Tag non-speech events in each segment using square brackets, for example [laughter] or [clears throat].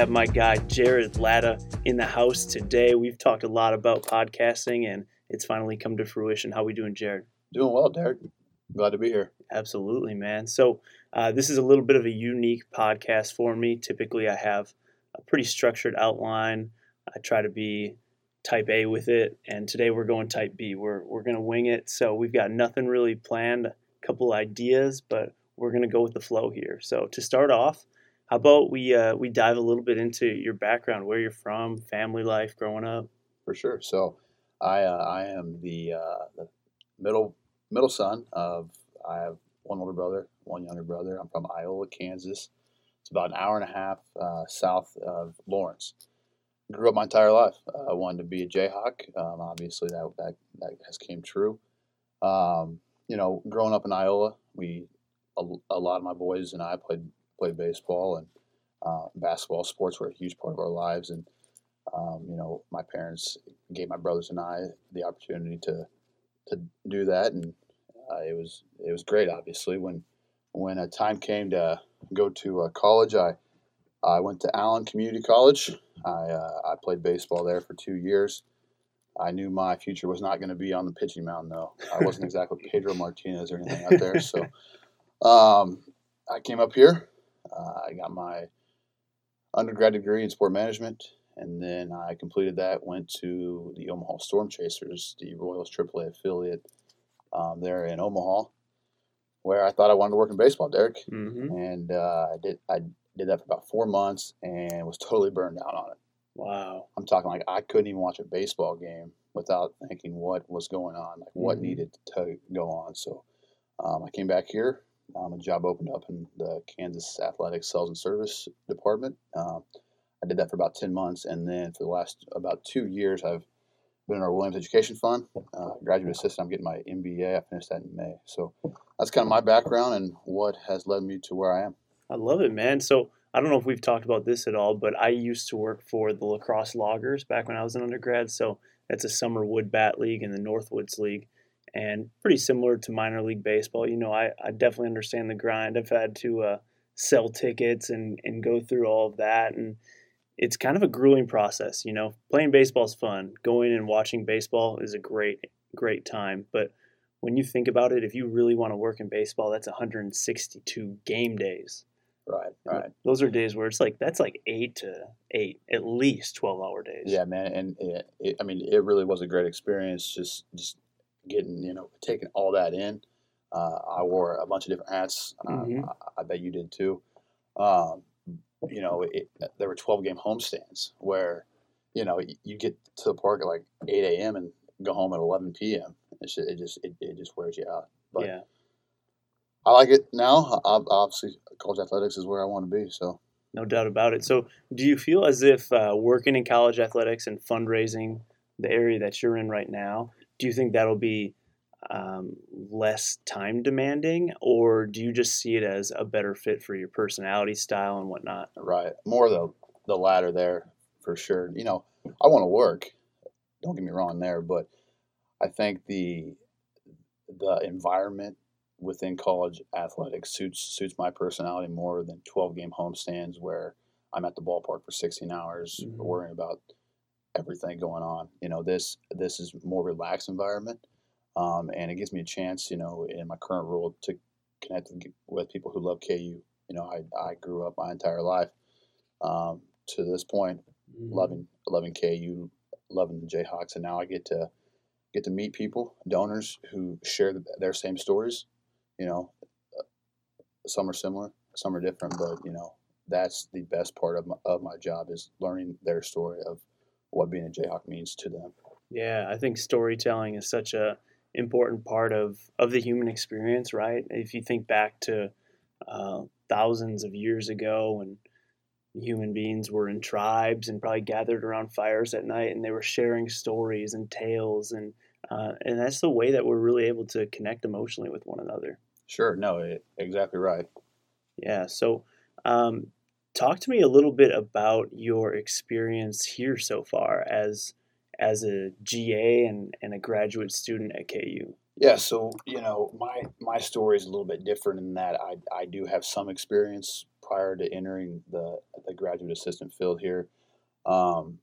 have my guy Jared Latta in the house today. We've talked a lot about podcasting and it's finally come to fruition. How we doing, Jared? Doing well, Derek. Glad to be here. Absolutely, man. So uh, this is a little bit of a unique podcast for me. Typically, I have a pretty structured outline. I try to be type A with it, and today we're going type B. We're we're gonna wing it. So we've got nothing really planned. A couple ideas, but we're gonna go with the flow here. So to start off, how about we uh, we dive a little bit into your background, where you're from, family life, growing up. For sure. So I uh, I am the, uh, the middle middle son of I have one older brother, one younger brother. I'm from Iola, Kansas. It's about an hour and a half uh, south of Lawrence. Grew up my entire life. I wanted to be a Jayhawk. Um, obviously, that, that that has came true. Um, you know, growing up in Iola, we a, a, lot of my boys and I played played baseball and uh, basketball. Sports were a huge part of our lives, and um, you know, my parents gave my brothers and I the opportunity to to do that, and uh, it was it was great. Obviously, when when a time came to go to uh, college, I I went to Allen Community College. I uh, I played baseball there for two years. I knew my future was not going to be on the pitching mound, though. I wasn't [laughs] exactly Pedro Martinez or anything out there. So um, I came up here. Uh, I got my undergrad degree in sport management, and then I completed that. Went to the Omaha Storm Chasers, the Royals AAA affiliate um, there in Omaha, where I thought I wanted to work in baseball, Derek. Mm-hmm. And uh, I did. I did that for about four months and was totally burned out on it. Wow. I'm talking like I couldn't even watch a baseball game without thinking what was going on, like what mm-hmm. needed to go on. So um, I came back here. Um, a job opened up in the Kansas Athletic Sales and Service Department. Um, I did that for about 10 months. And then for the last about two years, I've been in our Williams Education Fund, uh, graduate assistant. I'm getting my MBA. I finished that in May. So that's kind of my background and what has led me to where I am. I love it, man. So I don't know if we've talked about this at all, but I used to work for the La Crosse Loggers back when I was an undergrad. So that's a summer wood bat league and the Northwoods League, and pretty similar to minor league baseball. You know, I, I definitely understand the grind. I've had to uh, sell tickets and, and go through all of that. And it's kind of a grueling process. You know, playing baseball is fun. Going and watching baseball is a great, great time. But when you think about it, if you really want to work in baseball, that's 162 game days. Right, right. Those are days where it's like that's like eight to eight, at least twelve hour days. Yeah, man, and it, it, I mean, it really was a great experience. Just, just getting, you know, taking all that in. Uh, I wore a bunch of different hats. Uh, mm-hmm. I, I, bet you did too. Um, you know, it, there were twelve game homestands where, you know, you get to the park at like eight a.m. and go home at eleven p.m. Just, it just, it, it just wears you out. But, yeah. I like it now. Obviously, college athletics is where I want to be. So no doubt about it. So, do you feel as if uh, working in college athletics and fundraising, the area that you're in right now, do you think that'll be um, less time demanding, or do you just see it as a better fit for your personality style and whatnot? Right, more the the latter there for sure. You know, I want to work. Don't get me wrong there, but I think the the environment within college athletics suits suits my personality more than 12 game homestands where I'm at the ballpark for 16 hours mm-hmm. worrying about everything going on. You know, this this is more relaxed environment, um, and it gives me a chance, you know, in my current role to connect with people who love KU. You know, I, I grew up my entire life um, to this point mm-hmm. loving loving KU, loving the Jayhawks, and now I get to get to meet people, donors who share their same stories you know, some are similar, some are different, but you know, that's the best part of my, of my job is learning their story of what being a Jayhawk means to them. Yeah, I think storytelling is such a important part of of the human experience, right? If you think back to uh, thousands of years ago when human beings were in tribes and probably gathered around fires at night and they were sharing stories and tales and uh, and that's the way that we're really able to connect emotionally with one another. Sure. No, it, exactly right. Yeah. So, um, talk to me a little bit about your experience here so far as as a GA and, and a graduate student at KU. Yeah, so you know, my my story is a little bit different in that I I do have some experience prior to entering the the graduate assistant field here, um,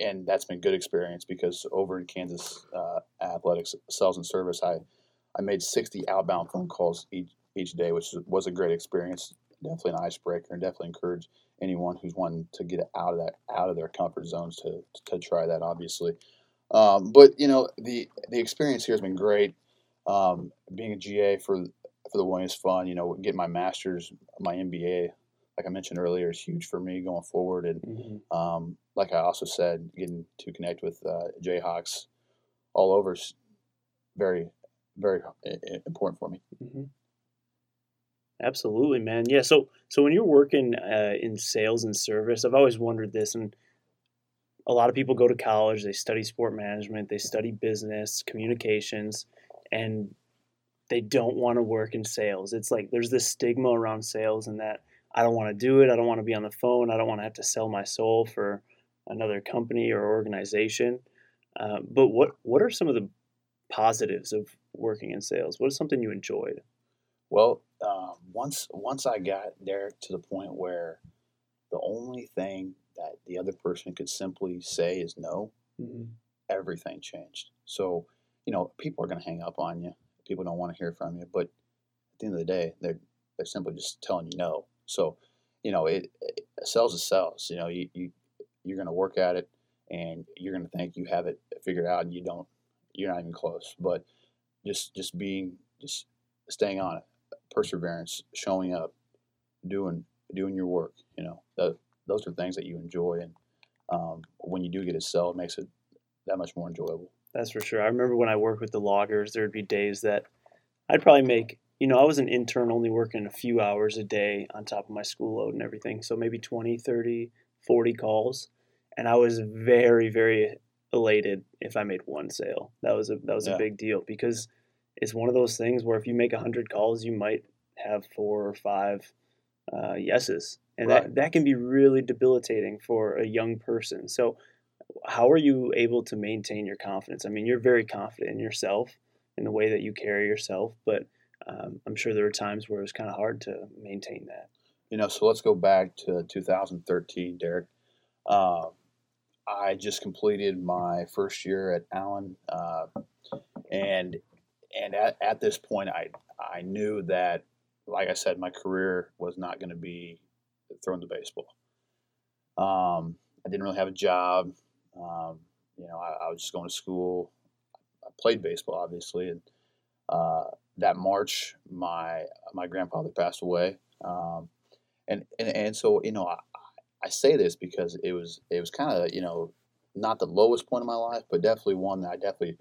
and that's been good experience because over in Kansas uh, athletics sales and service, I I made 60 outbound phone calls each each day, which was a great experience. Definitely an icebreaker, and definitely encourage anyone who's wanting to get out of that out of their comfort zones to to try that. Obviously, um, but you know the the experience here has been great. Um, being a GA for for the Williams Fund, you know, getting my master's, my MBA, like I mentioned earlier, is huge for me going forward. And mm-hmm. um, like I also said, getting to connect with uh, Jayhawks all over is very, very important for me. Mm-hmm. Absolutely, man. Yeah. So, so when you're working uh, in sales and service, I've always wondered this, and a lot of people go to college, they study sport management, they study business, communications, and they don't want to work in sales. It's like there's this stigma around sales and that I don't want to do it. I don't want to be on the phone. I don't want to have to sell my soul for another company or organization. Uh, but what what are some of the positives of working in sales? What is something you enjoyed? Well, um, once once I got there to the point where the only thing that the other person could simply say is no, mm-hmm. everything changed. So you know, people are going to hang up on you people don't want to hear from you. But at the end of the day, they're they're simply just telling you no. So, you know, it, it sells is sells. You know, you, you you're going to work at it, and you're going to think you have it figured out, and you don't. You're not even close. But just just being just staying on it, perseverance, showing up, doing doing your work. You know, the, those are things that you enjoy, and um, when you do get a sell, it makes it that much more enjoyable. That's for sure. I remember when I worked with the loggers, there'd be days that I'd probably make, you know, I was an intern only working a few hours a day on top of my school load and everything. So maybe 20, 30, 40 calls. And I was very, very elated if I made one sale. That was a that was yeah. a big deal because it's one of those things where if you make 100 calls, you might have four or five uh, yeses. And right. that, that can be really debilitating for a young person. So how are you able to maintain your confidence? I mean, you're very confident in yourself in the way that you carry yourself, but um, I'm sure there are times where it was kind of hard to maintain that. You know, so let's go back to 2013, Derek. Uh, I just completed my first year at Allen, uh, and and at, at this point, I I knew that, like I said, my career was not going to be thrown to baseball. Um, I didn't really have a job. Um, you know, I, I, was just going to school. I played baseball, obviously, and uh, that March, my my grandfather passed away, um, and, and and so you know, I, I say this because it was it was kind of you know not the lowest point of my life, but definitely one that I definitely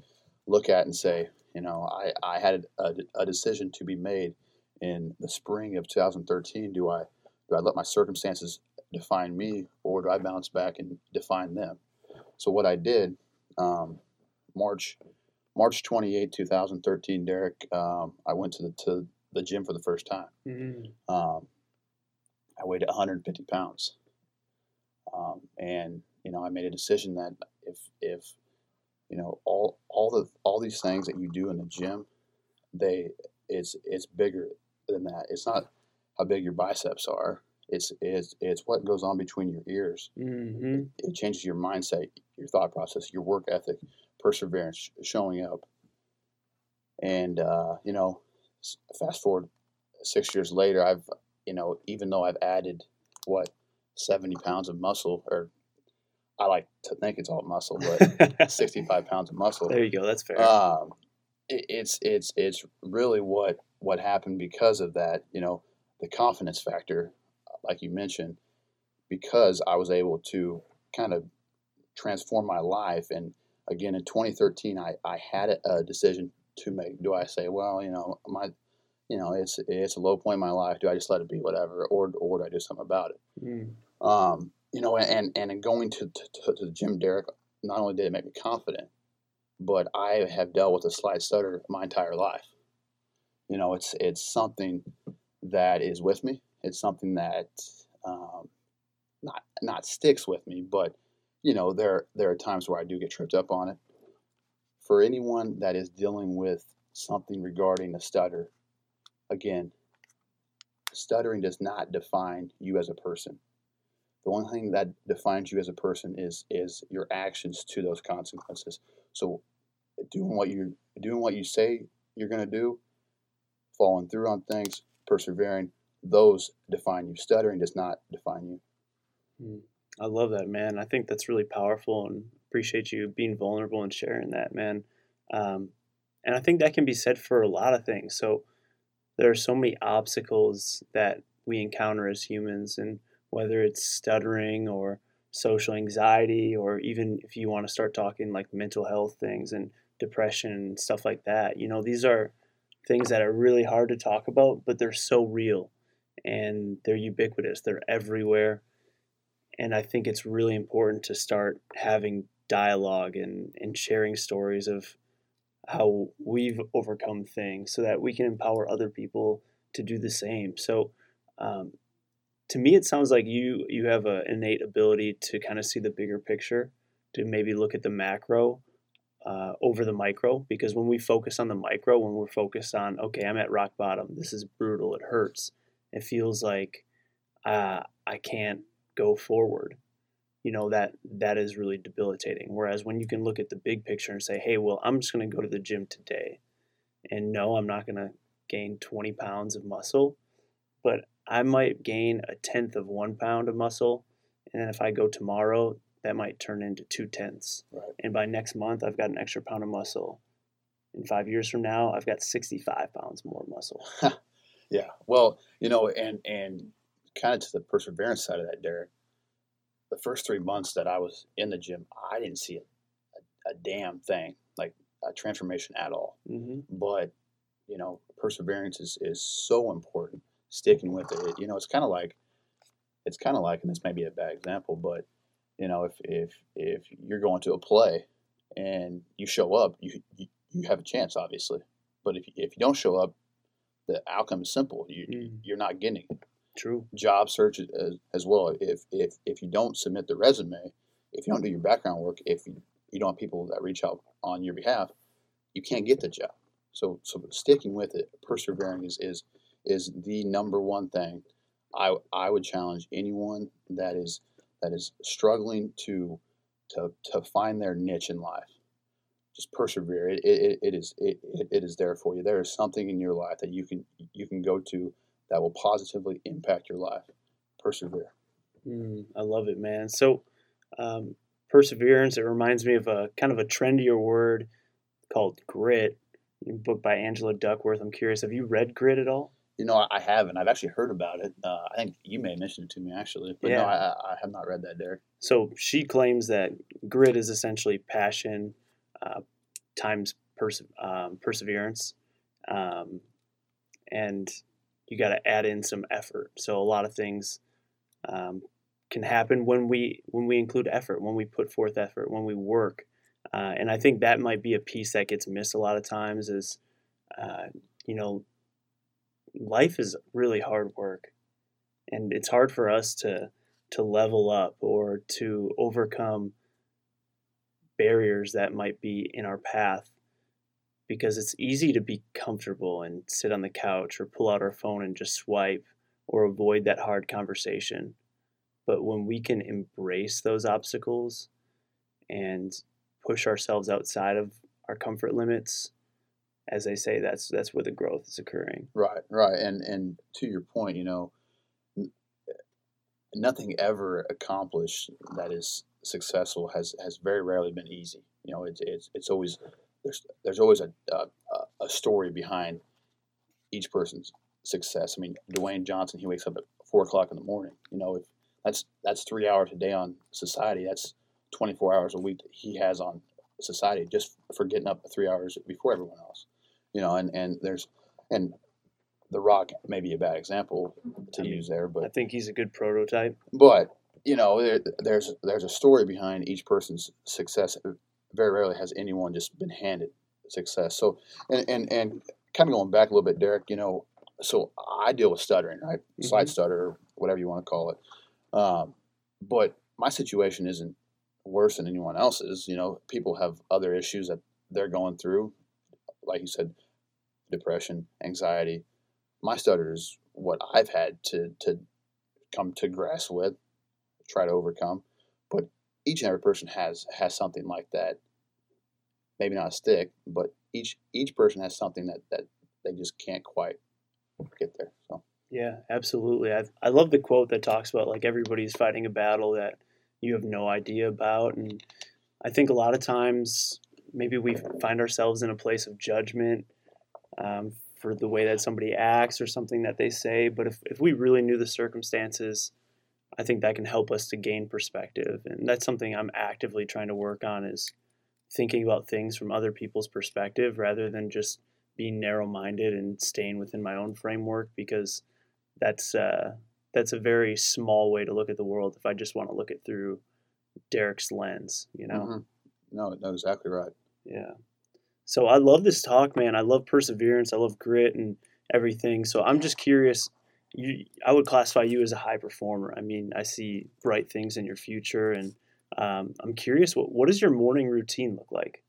look at and say, you know, I I had a, a decision to be made in the spring of 2013. Do I do I let my circumstances define me, or do I bounce back and define them? So what I did, um, March March 28, 2013, Derek, um, I went to the to the gym for the first time. Mm-hmm. Um, I weighed 150 pounds, um, and you know I made a decision that if if you know all all the all these things that you do in the gym, they it's it's bigger than that. It's not how big your biceps are. It's it's it's what goes on between your ears. Mm-hmm. It, it, changes your mindset, your thought process, your work ethic, perseverance, showing up. And uh, you know, fast forward six years later, I've you know even though I've added what seventy pounds of muscle, or I like to think it's all muscle, but [laughs] sixty-five pounds of muscle. There you go. That's fair. Um, it, it's it's it's really what what happened because of that. You know, the confidence factor like you mentioned, because I was able to kind of transform my life. And again, in 2013, I, I had a decision to make. Do I say, well, you know, my, you know, it's it's a low point in my life. Do I just let it be, whatever, or or do I do something about it? Mm. Um, you know, and and in going to, to, to the gym, Derek, not only did it make me confident, but I have dealt with a slight stutter my entire life. You know, it's it's something that is with me. It's something that um, not not sticks with me, but you know there there are times where I do get tripped up on it. For anyone that is dealing with something regarding a stutter, again, stuttering does not define you as a person. The only thing that defines you as a person is is your actions to those consequences. So, doing what you doing what you say you're going to do, following through on things, persevering, those define you. Stuttering does not define you. Mm. I love that, man. I think that's really powerful and appreciate you being vulnerable and sharing that, man. Um, and I think that can be said for a lot of things. So there are so many obstacles that we encounter as humans, and whether it's stuttering or social anxiety, or even if you want to start talking like mental health things and depression and stuff like that, you know, these are things that are really hard to talk about, but they're so real and they're ubiquitous, they're everywhere and I think it's really important to start having dialogue and, and sharing stories of how we've overcome things so that we can empower other people to do the same. So, um, to me, it sounds like you you have an innate ability to kind of see the bigger picture, to maybe look at the macro uh, over the micro. Because when we focus on the micro, when we're focused on, okay, I'm at rock bottom. This is brutal. It hurts. It feels like uh, I can't go forward you know that that is really debilitating whereas when you can look at the big picture and say hey well i'm just going to go to the gym today and no i'm not going to gain 20 pounds of muscle but i might gain a tenth of one pound of muscle and then if i go tomorrow that might turn into two tenths right. and by next month i've got an extra pound of muscle in five years from now i've got 65 pounds more muscle [laughs] yeah well you know and and kind of to the perseverance side of that, Derek, the first three months that I was in the gym, I didn't see a, a, a damn thing, like a transformation at all. mm-hmm. But, you know, perseverance is, is so important. Sticking with it, you know, it's kind of like, it's kind of like, and this may be a bad example, but, you know, if, if, if you're going to a play and you show up, you, you, you have a chance, obviously. But if, if you don't show up, the outcome is simple. You, mm. You're not getting it. True. Job search as, as well. If if if you don't submit the resume, if you don't do your background work, if you, you don't have people that reach out on your behalf, you can't get the job. So so sticking with it, persevering is is is the number one thing. I I would challenge anyone that is that is struggling to to to find their niche in life. Just persevere. It, it, it is it, it is there for you. There is something in your life that you can you can go to that will positively impact your life. Persevere. Mm, I love it, man. So, um, perseverance, it reminds me of a kind of a trendier word called grit, book by Angela Duckworth. I'm curious, have you read Grit at all? You know, I haven't. I've actually heard about it. Uh, I think you may have mentioned it to me, actually. But yeah. no, I, I, have not read that, Derek. So she claims that grit is essentially passion uh, times perse- um, perseverance. Um, and you got to add in some effort. So a lot of things um, can happen when we when we include effort, when we put forth effort, when we work. Uh, and I think that might be a piece that gets missed a lot of times. Is uh, you know, life is really hard work, and it's hard for us to to level up or to overcome barriers that might be in our path because it's easy to be comfortable and sit on the couch or pull out our phone and just swipe or avoid that hard conversation. But when we can embrace those obstacles and push ourselves outside of our comfort limits, as they say, that's that's where the growth is occurring. Right, right, and and to your point, you know, nothing ever accomplished that is successful has has very rarely been easy. You know, it's it's it's always there's there's always a, a, a story behind each person's success. I mean, Dwayne Johnson, he wakes up at four o'clock in the morning. You know, if that's that's three hours a day on society. That's 24 hours a week that he has on society just for getting up three hours before everyone else. You know, and and there's and the Rock may be a bad example to I mean, use there, but I think he's a good prototype. But you know, there, there's there's a story behind each person's success very rarely has anyone just been handed success. So, and, and, and kind of going back a little bit, Derek, you know, so I deal with stuttering, right? Mm-hmm. Side stutter, whatever you want to call it. Um, but my situation isn't worse than anyone else's. You know, people have other issues that they're going through, like you said, depression, anxiety. My stutter is what I've had to to come to grasp with, try to overcome. But each and every person has has something like that. Maybe not a stick, but each each person has something that that they just can't quite get there. So yeah, absolutely. I I love the quote that talks about like everybody's fighting a battle that you have no idea about, and I think a lot of times maybe we find ourselves in a place of judgment um, for the way that somebody acts or something that they say. But if, if we really knew the circumstances, I think that can help us to gain perspective. And that's something I'm actively trying to work on is thinking about things from other people's perspective rather than just being narrow minded and staying within my own framework because that's uh, that's a very small way to look at the world if I just want to look it through Derek's lens, you know. Mm-hmm. No, no, exactly right. Yeah. So I love this talk, man. I love perseverance. I love grit and everything. So I'm just curious. You, I would classify you as a high performer. I mean, I see bright things in your future, and um, I'm curious. What what does your morning routine look like?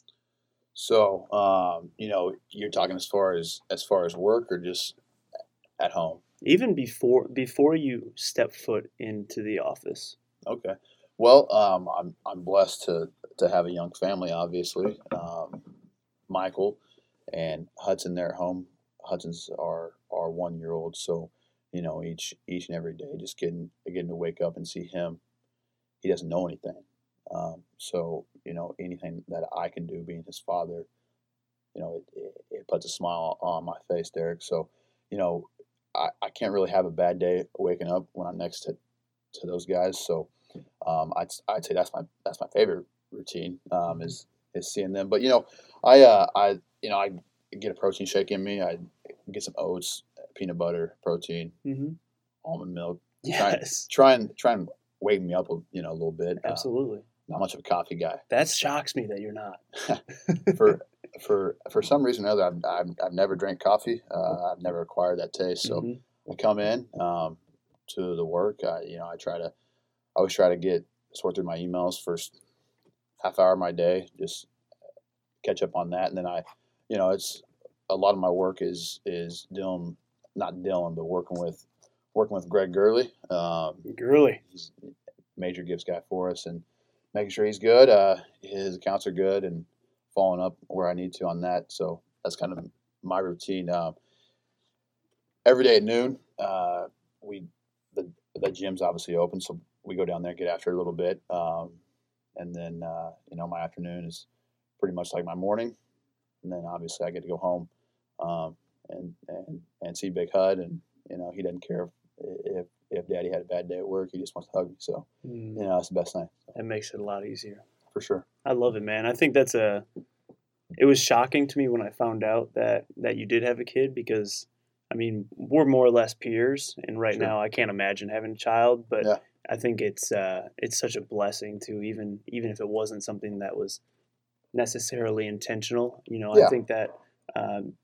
So, um, you know, you're talking as far as as far as work or just at home. Even before before you step foot into the office. Okay. Well, um, I'm I'm blessed to to have a young family. Obviously, um, Michael and Hudson. They're at home. Hudson's our our one year old. So, you know, each each and every day, just getting getting to wake up and see him. He doesn't know anything. Um, so, you know, anything that I can do, being his father, you know, it, it, it puts a smile on my face, Derek. So, you know, I, I can't really have a bad day waking up when I'm next to, to those guys. So, um, I'd, I'd say that's my that's my favorite routine um, is is seeing them. But you know, I uh, I you know I get a protein shake in me. I get some oats, peanut butter, protein, mm-hmm. almond milk. Yes. Try, try and try and wake me up, you know, a little bit. Uh, Absolutely. Uh, not much of a coffee guy. That shocks me that you're not. [laughs] for for for some reason or other, I've, I've, I've never drank coffee. Uh, I've never acquired that taste. So mm-hmm. I come in um, to the work. I, you know, I try to I always try to get sort through my emails first half hour of my day, just catch up on that, and then I, you know, it's a lot of my work is is Dylan, not Dylan, but working with working with Greg Gurley. Um, Gurley, he's a major gifts guy for us, and making sure he's good. Uh, his accounts are good, and following up where I need to on that. So that's kind of my routine. Uh, every day at noon, uh, we the the gym's obviously open, so we go down there, get after it a little bit, um, and then uh, you know my afternoon is pretty much like my morning, and then obviously I get to go home um, and and and see Big Hud, and you know he doesn't care if, if if Daddy had a bad day at work, he just wants to hug me. So mm. you know that's the best thing. It makes it a lot easier. For sure. I love it, man. I think that's a. It was shocking to me when I found out that that you did have a kid because I mean, we're more or less peers, and right sure. now I can't imagine having a child. But yeah. I think it's uh, it's such a blessing to even even if it wasn't something that was necessarily intentional. You know, yeah. I think that um,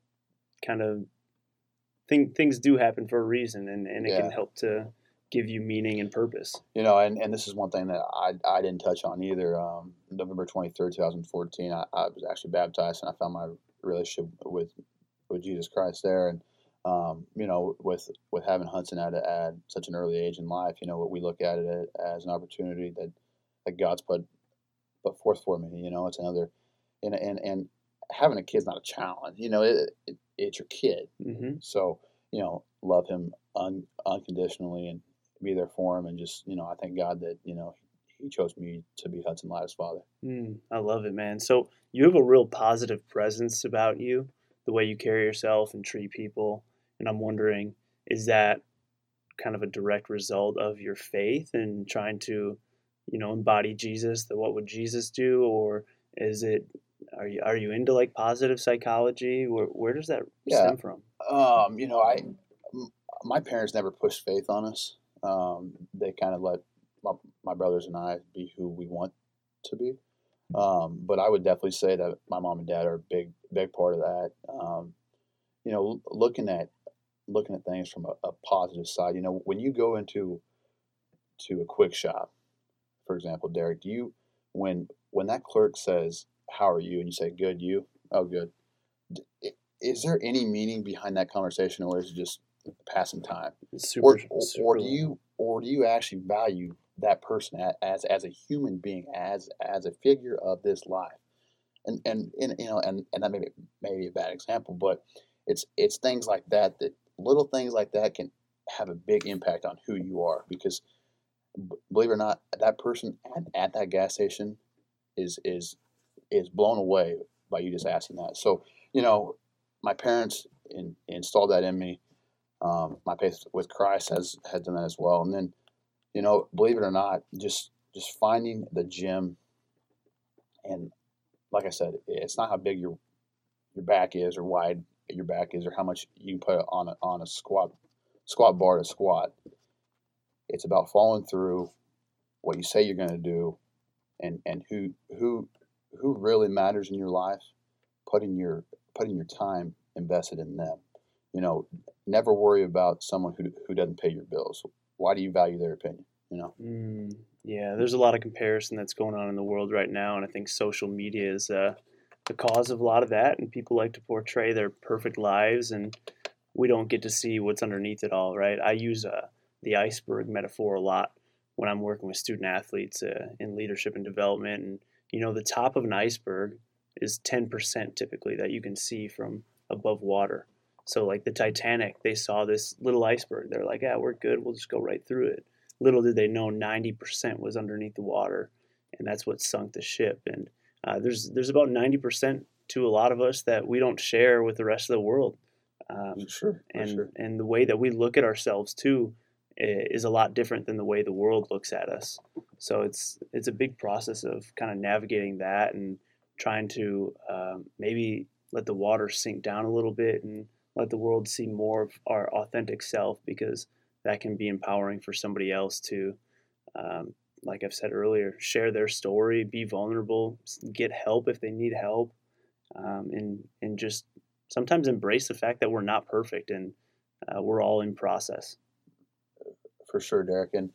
kind of thing things do happen for a reason, and, and it yeah. can help to give you meaning and purpose. You know, and, and this is one thing that I, I didn't touch on either. Um, November twenty third, two thousand fourteen, I, I was actually baptized, and I found my relationship with with Jesus Christ there, and um, you know, with with having Hudson at at such an early age in life, you know, what we look at it as an opportunity that that God's put put forth for me. You know, it's another, and and and having a kid's not a challenge. You know, it, it it's your kid, mm-hmm. so you know, love him un, unconditionally and be there for him, and just you know, I thank God that you know he chose me to be Hudson father. Mm, I love it, man. So you have a real positive presence about you, the way you carry yourself and treat people. And I'm wondering, is that kind of a direct result of your faith and trying to, you know, embody Jesus? That what would Jesus do, or is it? Are you are you into like positive psychology? Where where does that yeah. stem from? Um, you know, I my parents never pushed faith on us. Um, they kind of let my, my, brothers and I be who we want to be. Um, but I would definitely say that my mom and dad are a big, big part of that. Um, you know, looking at looking at things from a, a, positive side. You know, when you go into to a Kwik Shop, for example, Derek, do you when when that clerk says, "How are you?" and you say, "Good, you?" Oh, good. Is there any meaning behind that conversation, or is it just passing time, super, or or, super or do you or do you actually value that person as as a human being, as as a figure of this life? And and, and you know, and and that may be maybe a bad example, but it's it's things like that that little things like that can have a big impact on who you are because believe it or not, that person at, at that gas station is is is blown away by you just asking that. So you know, my parents in, installed that in me. Um, my faith with Christ has has done that as well. And then, you know, believe it or not, just just finding the gym, and like I said, it's not how big your your back is or wide your back is or how much you can put on a, on a squat squat bar to squat. It's about following through what you say you're going to do, and and who who who really matters in your life, putting your putting your time invested in them. You know, never worry about someone who who doesn't pay your bills. Why do you value their opinion? You know, Mm, yeah, there's a lot of comparison that's going on in the world right now, and I think social media is uh, the cause of a lot of that. And people like to portray their perfect lives, and we don't get to see what's underneath it all, right? I use uh, the iceberg metaphor a lot when I'm working with student athletes uh, in leadership and development. And you know, the top of an iceberg is 10% typically that you can see from above water. So, like the Titanic, they saw this little iceberg. They're like, "Yeah, we're good. We'll just go right through it." little did they know 90% was underneath the water and that's what sunk the ship and uh, there's there's about 90% to a lot of us that we don't share with the rest of the world um, sure, and sure. and the way that we look at ourselves too is a lot different than the way the world looks at us so it's it's a big process of kind of navigating that and trying to um, maybe let the water sink down a little bit and let the world see more of our authentic self because that can be empowering for somebody else to um, like i've said earlier share their story be vulnerable get help if they need help um, and and just sometimes embrace the fact that we're not perfect and uh, we're all in process for sure, Derek. And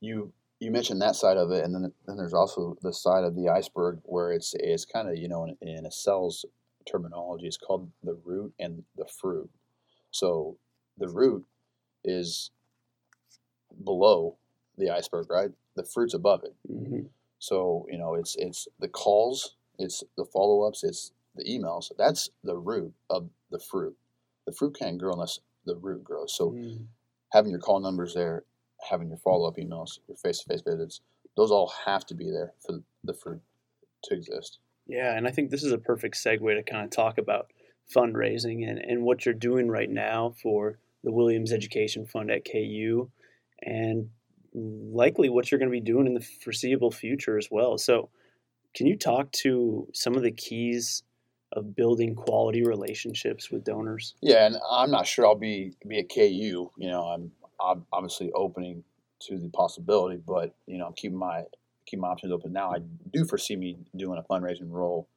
you you mentioned that side of it, and then then there's also the side of the iceberg where it's it's kind of you know in, in a cell's terminology, it's called the root and the fruit. So the root is below the iceberg, right? The fruit's above it. hmm So you know it's it's the calls, it's the follow ups, it's the emails. That's the root of the fruit. The fruit can't grow unless the root grows. So Mm. having your call numbers there, having your follow up emails, your face to face visits, those all have to be there for the fruit to exist. Yeah, and I think this is a perfect segue to kind of talk about fundraising and, and what you're doing right now for the Williams Education Fund at KU and likely what you're going to be doing in the foreseeable future as well. So, can you talk to some of the keys of building quality relationships with donors? Yeah, and I'm not sure I'll be be at KU. You know, I'm, I'm obviously opening to the possibility, but you know, I'm keeping my keep my options open now. I do foresee me doing a fundraising role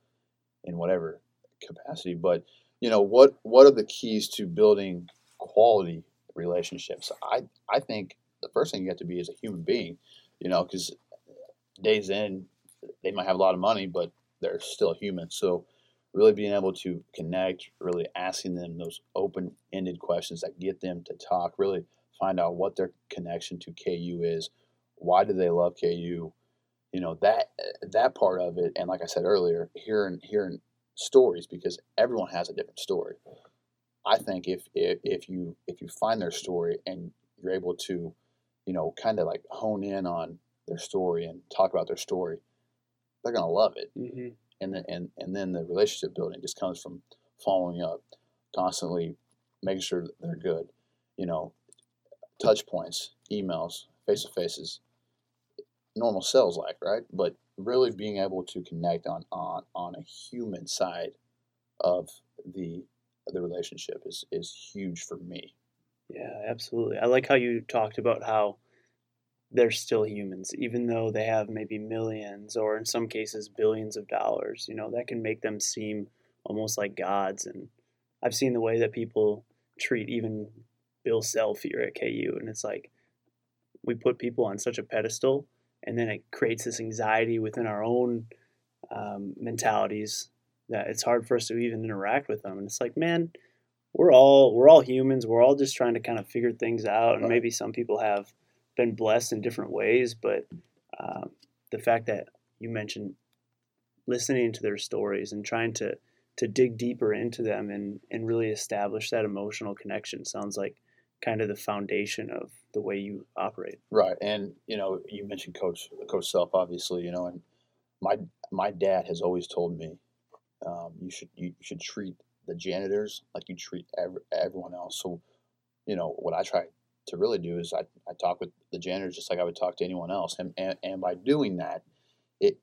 in whatever capacity, but you know, what what are the keys to building quality relationships? I I think the first thing you have to be is a human being. You know, because days in, they might have a lot of money, but they're still human. So really being able to connect, really asking them those open-ended questions that get them to talk, really find out what their connection to KU is, why do they love KU, you know that that part of it, and like I said earlier, hearing hearing stories because everyone has a different story. I think if if, if you if you find their story and you're able to, you know, kind of like hone in on their story and talk about their story, they're gonna love it. Hmm and then and, and then the relationship building just comes from following up constantly making sure that they're good you know touch points emails face to faces normal sales like right? But really being able to connect on on on a human side of the the relationship is is huge for me Yeah, absolutely. I like how you talked about how they're still humans, even though they have maybe millions or in some cases billions of dollars. You know, that can make them seem almost like gods. And I've seen the way that people treat even Bill Self here at KU, and it's like we put people on such a pedestal, and then it creates this anxiety within our own um, mentalities that it's hard for us to even interact with them. And it's like, man, we're all we're all humans. We're all just trying to kind of figure things out, and maybe some people have been blessed in different ways. But um, the fact that you mentioned listening to their stories and trying to to dig deeper into them and and really establish that emotional connection sounds like kind of the foundation of the way you operate. Right, and you know, you mentioned Coach Coach Self, obviously, you know, and my my dad has always told me, um, you should you should treat the janitors like you treat every, everyone else. So, you know, what I try to really do is I, I talk with the janitors just like I would talk to anyone else, and and, and by doing that, it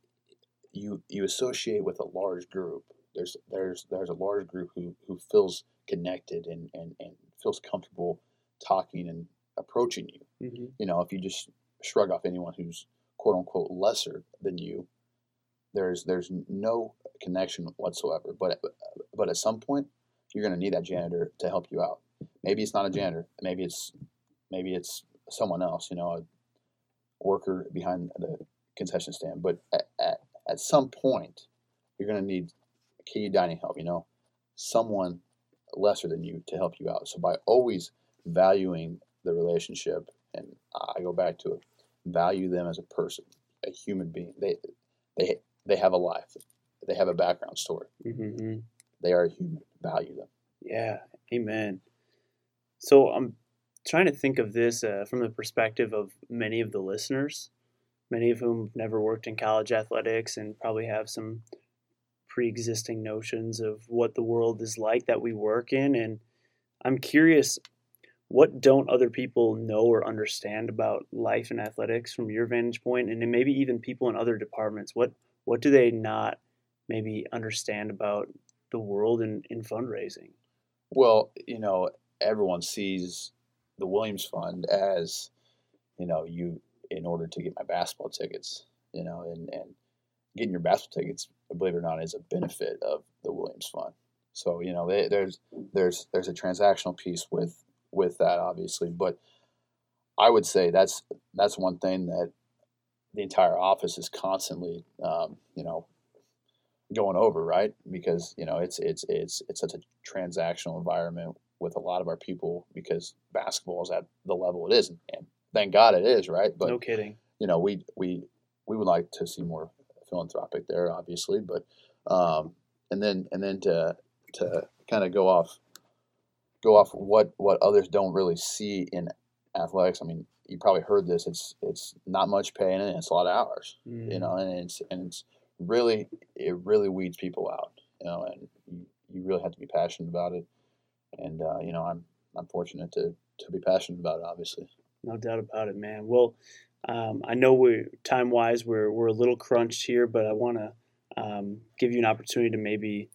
you you associate with a large group. There's there's there's a large group who who feels connected and and, and feels comfortable talking and approaching you Mm-hmm. you know, if you just shrug off anyone who's quote unquote lesser than you, there's there's no connection whatsoever. But uh, but at some point, you're going to need that janitor to help you out. Maybe it's not a janitor. Maybe it's maybe it's someone else. You know, a worker behind the concession stand. But at at, at some point, you're going to need key dining help. You know, someone lesser than you to help you out. So by always valuing the relationship and I go back to it. Value them as a person, a human being. They they they have a life. They have a background story. Mm-hmm. They are human. Value them. Yeah, amen. So I'm trying to think of this uh, from the perspective of many of the listeners, many of whom have never worked in college athletics and probably have some pre-existing notions of what the world is like that we work in. And I'm curious, what don't other people know or understand about life in athletics from your vantage point, and then maybe even people in other departments? What what do they not maybe understand about the world in, in fundraising? Well, you know, everyone sees the Williams Fund as, you know, you in order to get my basketball tickets, you know, and, and getting your basketball tickets, believe it or not, is a benefit of the Williams Fund. So, you know, they, there's there's there's a transactional piece with with that obviously, but I would say that's that's one thing that the entire office is constantly, um, you know, going over, right? Because you know it's it's it's it's such a transactional environment with a lot of our people because basketball is at the level it is, and thank God it is, right? But no kidding. you know, we we we would like to see more philanthropic there, obviously, but um, and then and then to to kind of go off go off what what others don't really see in athletics. I mean, you probably heard this. It's it's not much pay. And it's a lot of hours, you know, and it's and it's really it really weeds people out, you know, and you, you really have to be passionate about it. And uh, you know, I'm I'm fortunate to to be passionate about it, obviously. No doubt about it, man. Well, um, I know we time wise we're we're a little crunched here, but I want to um, give you an opportunity to maybe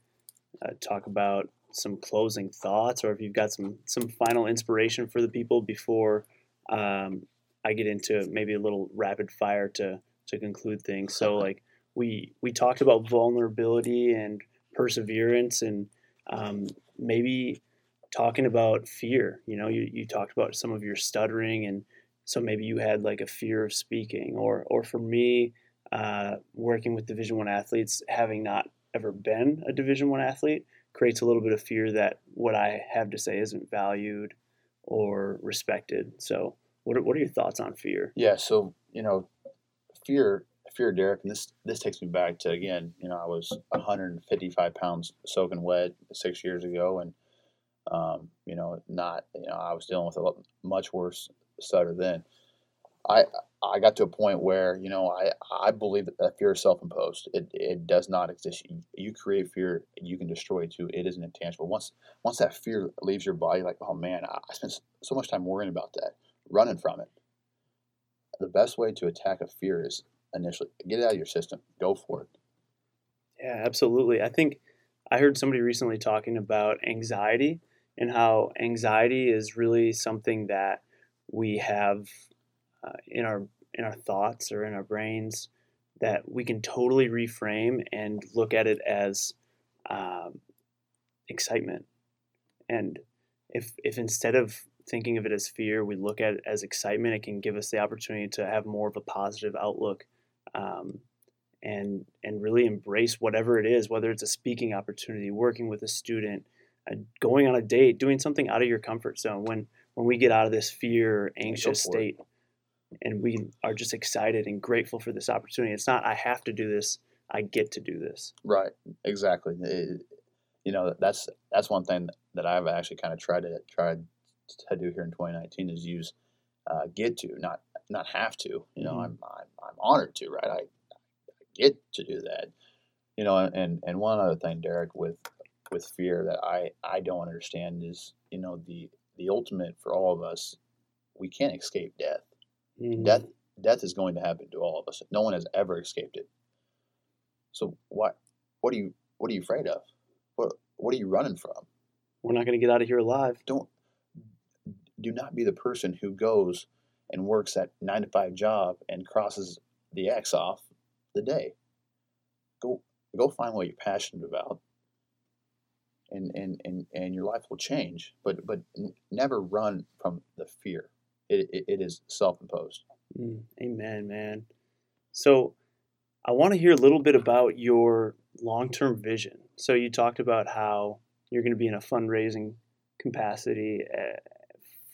uh, talk about some closing thoughts, or if you've got some some final inspiration for the people before um, I get into maybe a little rapid fire to to conclude things. So, [laughs] like we we talked about vulnerability and perseverance, and um, maybe talking about fear. You know, you, you talked about some of your stuttering, and so maybe you had like a fear of speaking, or or for me, uh, working with Division One athletes, having not ever been a Division One athlete, creates a little bit of fear that what I have to say isn't valued or respected. So, what are, what are your thoughts on fear? Yeah, so you know, fear, fear, Derek, and this this takes me back to again. You know, I was 155 pounds soaking wet six years ago, and um, you know, not you know, I was dealing with a lot, much worse stutter then. I I got to a point where you know I I believe that, fear is self imposed. It it does not exist. You, you create fear, you can destroy it too. It isn't intangible. Once once that fear leaves your body, like oh man, I, I spent so much time worrying about that, running from it. The best way to attack a fear is initially get it out of your system. Go for it. Yeah, absolutely. I think I heard somebody recently talking about anxiety and how anxiety is really something that we have uh, in our in our thoughts or in our brains that we can totally reframe and look at it as um, excitement. And if if instead of thinking of it as fear, we look at it as excitement, it can give us the opportunity to have more of a positive outlook. Um, and and really embrace whatever it is, whether it's a speaking opportunity, working with a student, uh, going on a date, doing something out of your comfort zone. When when we get out of this fear, anxious state, it. And we are just excited and grateful for this opportunity. It's not I have to do this. I get to do this. Right. Exactly. It- you know, that's that's one thing that I've actually kind of tried to tried to do here in 2019 is use uh, get to, not not have to. You know, Mhm. I'm, I'm I'm honored to, right? I, I get to do that. You know, and and one other thing, Derek, with with fear that I I don't understand is you know the the ultimate for all of us, we can't escape death. Mhm. Death death is going to happen to all of us. No one has ever escaped it. So what what are you what are you afraid of? What what are you running from? We're not going to get out of here alive. Don't do not be the person who goes and works that nine to five job and crosses the X off the day. Go go find what you're passionate about. And, and, and, and your life will change, but but n- never run from the fear. It, it, it is self imposed. Mm, amen, man. So, I want to hear a little bit about your long term vision. So, you talked about how you're going to be in a fundraising capacity uh,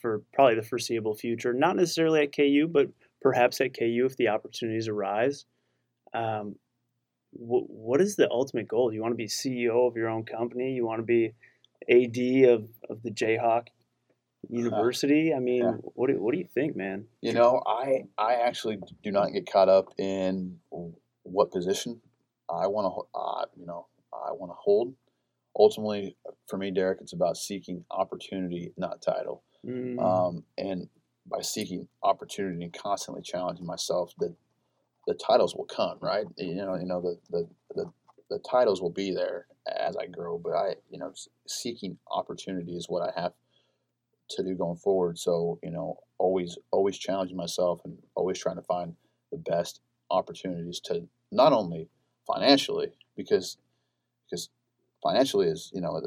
for probably the foreseeable future, not necessarily at KU, but perhaps at KU if the opportunities arise. Um, wh- what is the ultimate goal? You want to be CEO of your own company? You want to be AD of, of the Jayhawk University? I mean, Yeah. what, do, what do you think, man? You know, I I actually do not get caught up in what position I want to, uh, you know, I want to hold. Ultimately, for me, Derek, it's about seeking opportunity, not title. Mm. Um, and by seeking opportunity and constantly challenging myself, that the titles will come, right? You know, you know the the the, the titles will be there as I grow, but I, you know, seeking opportunity is what I have to do going forward. So, you know, always always challenging myself and always trying to find the best opportunities to not only financially because because financially is you know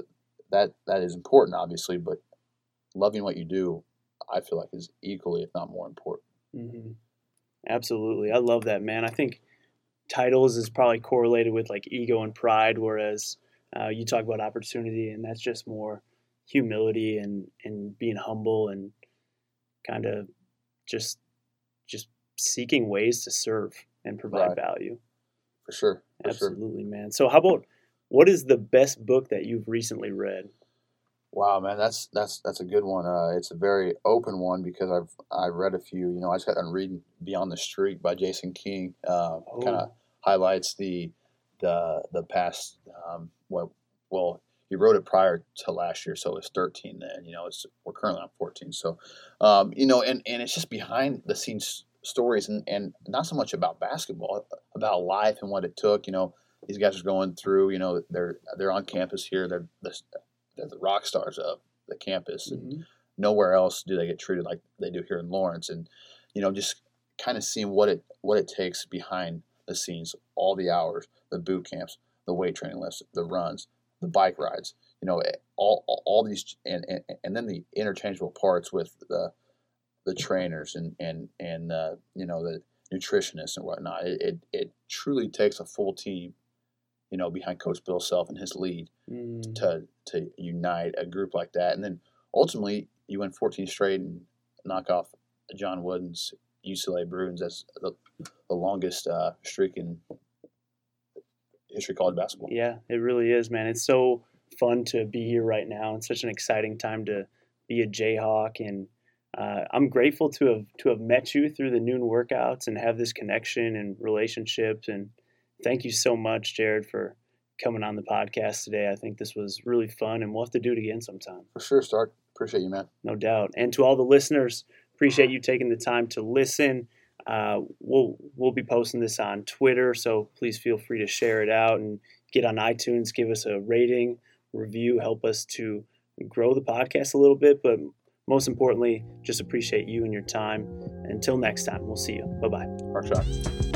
that that is important obviously, but loving what you do, I feel like is equally if not more important. hmm Absolutely. I love that, man. I think titles is probably correlated with like ego and pride, whereas uh, you talk about opportunity, and that's just more humility and, and being humble and kind of just just seeking ways to serve and provide Right. value. For sure. For sure. Absolutely, man. So, how about what is the best book that you've recently read? Wow, man, that's that's that's a good one. Uh, it's a very open one because I've I've read a few. You know, I just got done reading Beyond the Streak by Jason King. Uh, Kind of Oh. highlights the the the past. Um, what well, he wrote it prior to last year, so it's 13 then. You know, it's we're currently on 14. So, um, you know, and and it's just behind the scenes stories and and not so much about basketball, about life and what it took. You know, these guys are going through. You know, they're they're on campus here. They're the, they're the rock stars of the campus, and Mhm. nowhere else do they get treated like they do here in Lawrence. And you know, just kind of seeing what it what it takes behind the scenes, all the hours, the boot camps, the weight training lifts, the runs, the bike rides. You know, eh, all all, all these, and, and and then the interchangeable parts with the the trainers and and and uh, you know the nutritionists and whatnot. It, it it truly takes a full team, you know, behind Coach Bill Self and his lead Mm. to to unite a group like that, and then ultimately you win 14 straight and knock off John Wooden's UCLA Bruins. That's the, the longest uh, streak in history of college basketball. Yeah, it really is, man. It's so fun to be here right now. It's such an exciting time to be a Jayhawk, and uh, I'm grateful to have to have met you through the noon workouts and have this connection and relationships. And thank you so much, Jared, for coming on the podcast today. I think this was really fun, and we'll have to do it again sometime, For sure, Stark. Appreciate you, man. no doubt. And to all the listeners, appreciate [clears throat] you taking the time to listen. Uh, we'll we'll be posting this on Twitter, so please feel free to share it out and get on iTunes, give us a rating, review, help us to grow the podcast a little bit. But most importantly, just appreciate you and your time. Until next time, we'll see you. Bye bye. Our shot.